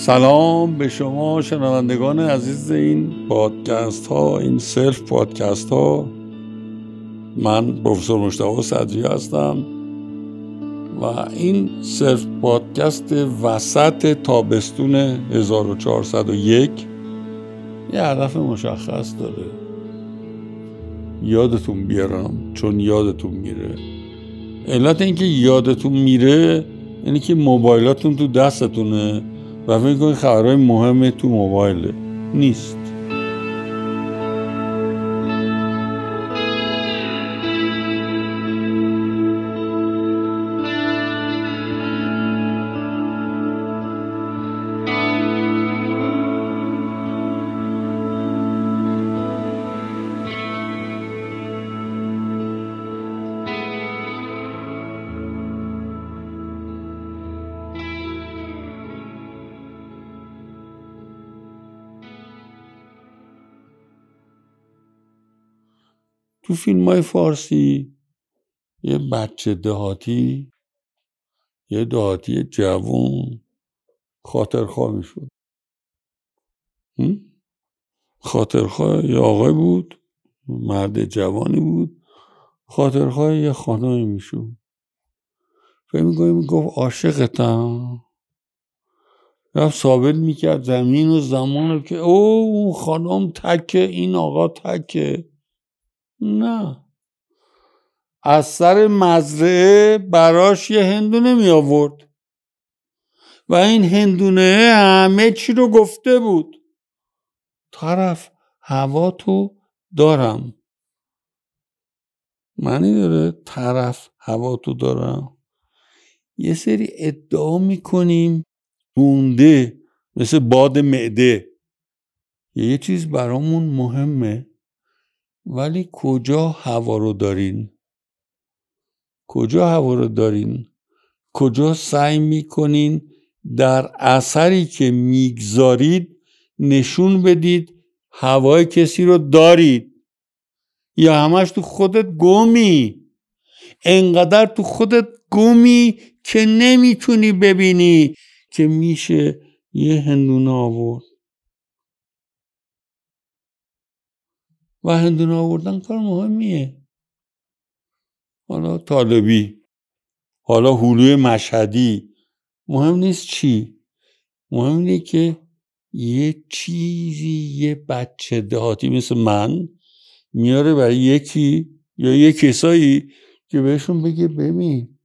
سلام به شما شنوندگان عزیز این پادکست ها این self پادکست ها. من پروفسور مشتاق صدری هستم و این self پادکست وسط تابستون 1401 یه هدف مشخص داره. یادتون بیارم چون یادتون میره. علت اینکه یادتون میره یعنی که موبایلاتون تو دستتونه. و فکر کنید خبرهای مهم تو موبایله. نیست. تو فیلم های فارسی. یه بچه دهاتی یه دهاتی جوون خاطرخواه می‌شد. خاطرخواه یه آقای بود مرد جوانی بود. خاطرخواه یه خانمی می‌شد. فکر می‌کنی می‌گفت عاشقتم. رفت ثابت می‌کرد زمین و زمان که او خانم تکه این آقا تکه. نه. از سر مزرعه براش یه هندونه می آورد. و این هندونه همه چی رو گفته بود. طرف هوا تو دارم. معنی داره طرف هوا تو دارم. یه سری ادعا می‌کنیم. گونده مثل باد معده. یه چیز برامون مهمه. ولی کجا هوا رو دارین؟ کجا هوا رو دارین؟ کجا سعی می‌کنین در اثری که می‌گذارید نشون بدید هوای کسی رو دارید؟ یا همش تو خودت گمی؟ انقدر تو خودت گمی که نمی‌تونی ببینی که میشه یه هندونه آورد. و هندونه آوردن کار مهمیه. حالا طالبی حالا حلوی مشهدی. مهم نیست چی. مهم اینه که یه چیزی یه بچه دهاتی مثل من میاره برای یکی یا یه کسایی که بهشون بگه ببین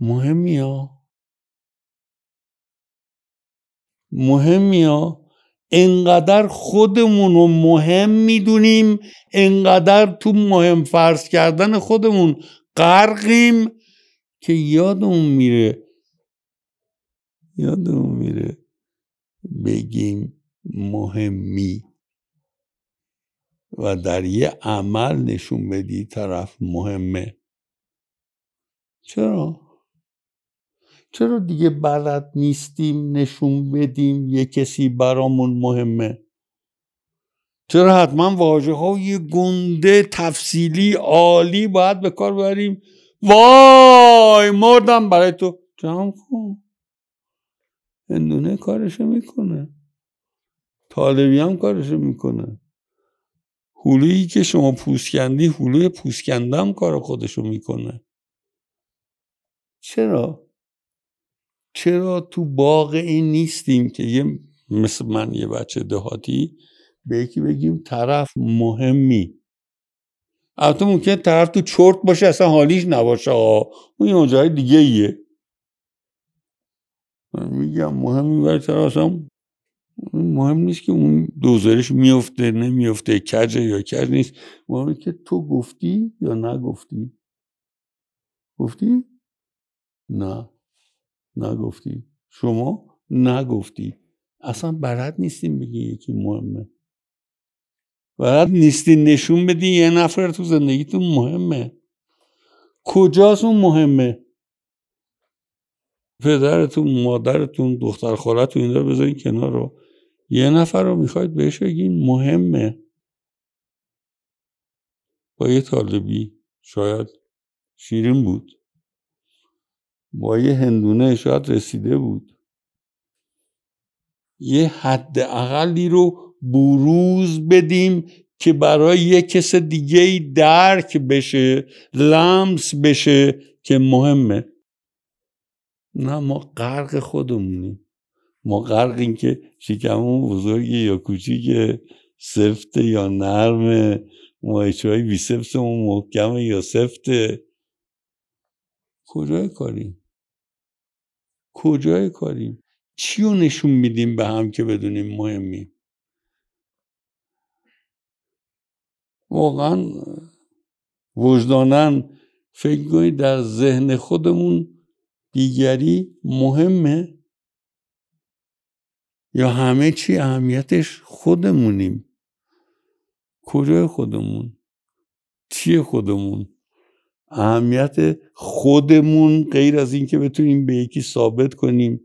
مهمی ها مهمی ها انقدر خودمون رو مهم می‌دونیم انقدر تو مهم فرض کردن خودمون غرقیم که یادمون میره یادمون میره بگیم مهمی و در یه عمل نشون بدی طرف مهمه چرا؟ چرا دیگه بلد نیستیم نشون بدیم یه کسی برامون مهمه؟ چرا حتما واجه های گنده تفصیلی عالی باید به کار بریم وای مردم برای تو. جمع کن هندونه کارشو می‌کنه. طالبی هم کارشو می‌کنه. حلویی که شما پوسکندی حلوی پوسکنده هم کار خودشو می‌کنه. چرا؟ چرا تو باغ این نیستیم که یه مثل من یه بچه دهاتی به یکی بگیم طرف مهمی؟ البته ممکن طرف تو چرت باشه اصلا حالیش نباشه اون یه جای دیگه ایه. میگم مهمی برای طرف اصلا مهم نیست که اون دوزارش میفته نمیفته کجه یا کج نیست. مهمه که تو گفتی یا نگفتی؟ گفتی؟ نه. نگفتی. شما نگفتی. اصلا بلد نیستیم بگی یکی مهمه. بلد نیستی نشون بدی یه نفر تو زندگیتون مهمه. کجاست اون مهمه؟ پدرتون مادرتون دختر خالتون این رو بذارین کنار. رو یه نفر رو می‌خواید بهش بگین مهمه. با یه طالبی شاید شیرین بود. با یه هندونه شاید رسیده بود. یه حد اقلی رو بروز بدیم که برای یه کس دیگه درک بشه لمس بشه که مهمه. نه ما غرق خودمونیم. ما غرق این که شکمون بزرگه یا کوچیکه سفته یا نرمه. ماهیچه های بیسپسمون محکمه یا سفته. کجای کاریم کجای کاریم چی رو نشون میدیم به هم که بدونیم مهمیم واقعا وجدانن فکر کنید در ذهن خودمون دیگری مهمه؟ یا همه چی اهمیتش خودمونیم؟ کجای خودمون؟ چیه خودمون؟ اهمیت خودمون غیر از اینکه بتونیم به یکی ثابت کنیم.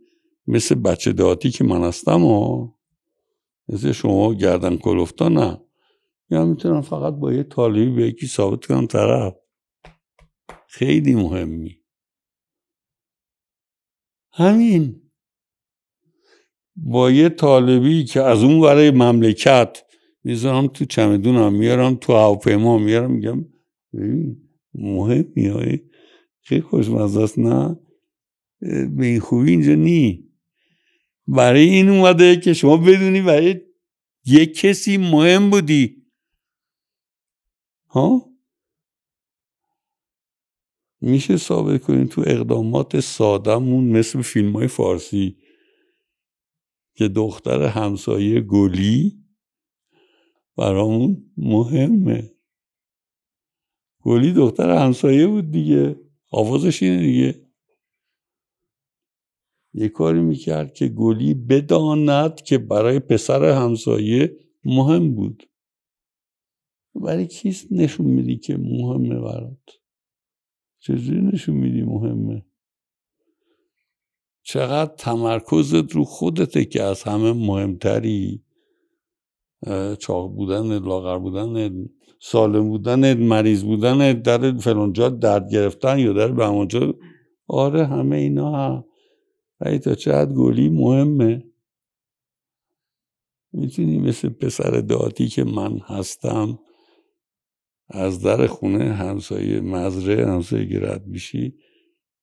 مثل بچه داتی که من هستم و مثل شما گردن کلفتا نه. یا می‌تونم فقط با یه طالبی به یکی ثابت کنم طرف. خیلی مهمی. همین. با یه طالبی که از اون برای مملکت می‌ذارم تو چمدونم میارم تو هواپیما میارم میگم مهمی های خیلی خوشمزه است. نه به این خوبی اینجا نی. برای این اومده که شما بدونی برای یه کسی مهم بودی. ها؟ میشه ثابت کنیم تو اقدامات سادمون مثل فیلم های فارسی که دختر همسایه گلی برامون مهمه. گلی دختر همسایه بود دیگه. آوازش اینه دیگه. یه کاری می‌کرد که گلی بداند که برای پسر همسایه مهم بود. برای کیست نشون میدی که مهمه برات؟ چجوری نشون میدی مهمه؟ چقدر تمرکزت رو خودته که از همه مهمتری؟ چاق بودن لاغر بودن سالم بودن مریض بودن در فلانجا درد گرفتن یا در به همونجا آره همه اینا هم ولی تا چقدر گلی مهمه. می‌تونی مثل پسر داتی که من هستم از در خونه همسایه مزره همسایه گرد میشی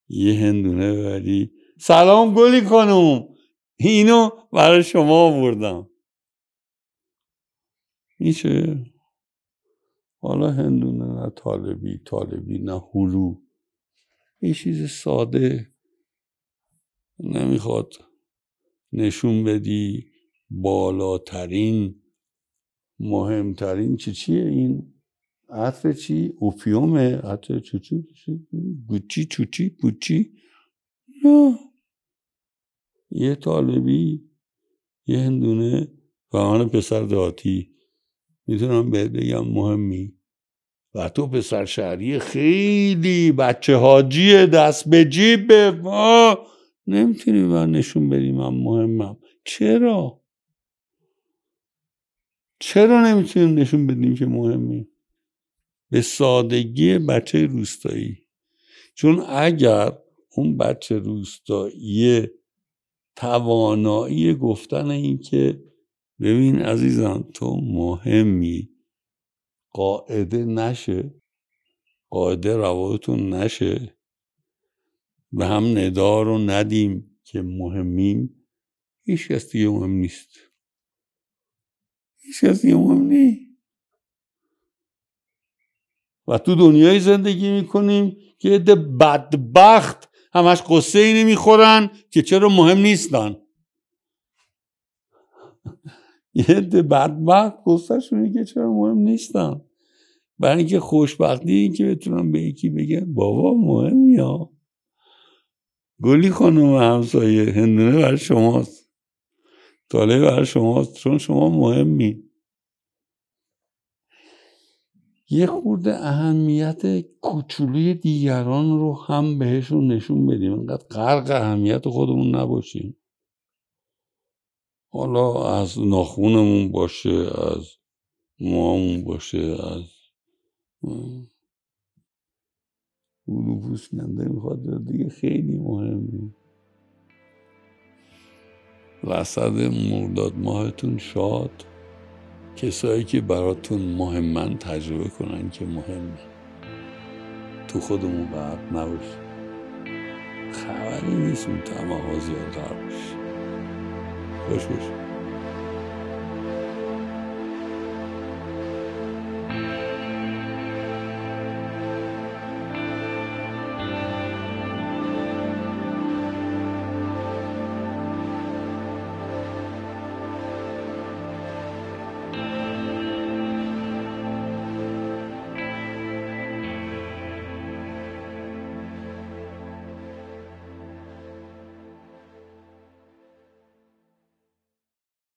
یه هندونه ببری. سلام گلی کنم اینو برای شما آوردم. میشه. حالا هندونه نه طالبی طالبی نه هلو یه چیز ساده. نمی‌خواد نشون بدی بالاترین مهمترین چی چیه این؟ عطر چی؟ اوپیومه. عطر چوچو گوچی چوچی پوچی. نه. یه طالبی یه هندونه و پسر داتی می‌تونم بهت بگم مهمی. و تو پسر شهری خیلی بچه حاجی دست به جیبه نمی‌تونی من نشون بدی من مهمم. چرا؟ چرا نمی‌تونیم نشون بدیم که مهمی؟ به سادگی بچه روستایی. چون اگر اون بچه روستایی توانایی گفتن این که ببین عزیزم تو مهمی. قاعده نشه. قاعده روابطون نشه. به هم ندا رو ندیم که مهمیم. هیچ کس دیگه مهم نیست. هیچ کس دیگه مهم نیست و تو دنیای زندگی می‌کنیم که عده بدبخت همش قصه اینی می‌خورن که چرا مهم نیستن. یه عده بدبخت قصهشونه که چرا مهم نیستن. برای اینکه خوشبختی این که بتونم به یکی بگم بابا مهمی ها. گلی خانم همسایه هندونه برای شماست. طالب برای شماست چون شما مهمی. یه خورده اهمیت کوچولی دیگران رو هم بهشون نشون بدیم. انقدر غرق اهمیت خودمون نباشیم. حالا از ناخونمون باشه از موامون باشه از اولو کنده می‌خواد دیگه خیلی مهمه. رصد مرداد ماهتون شاد. کسایی که براتون مهمن تجربه کنن که مهمه. تو خودمون غرق نباشه خبری نیست اون تمه ها زیاد باشه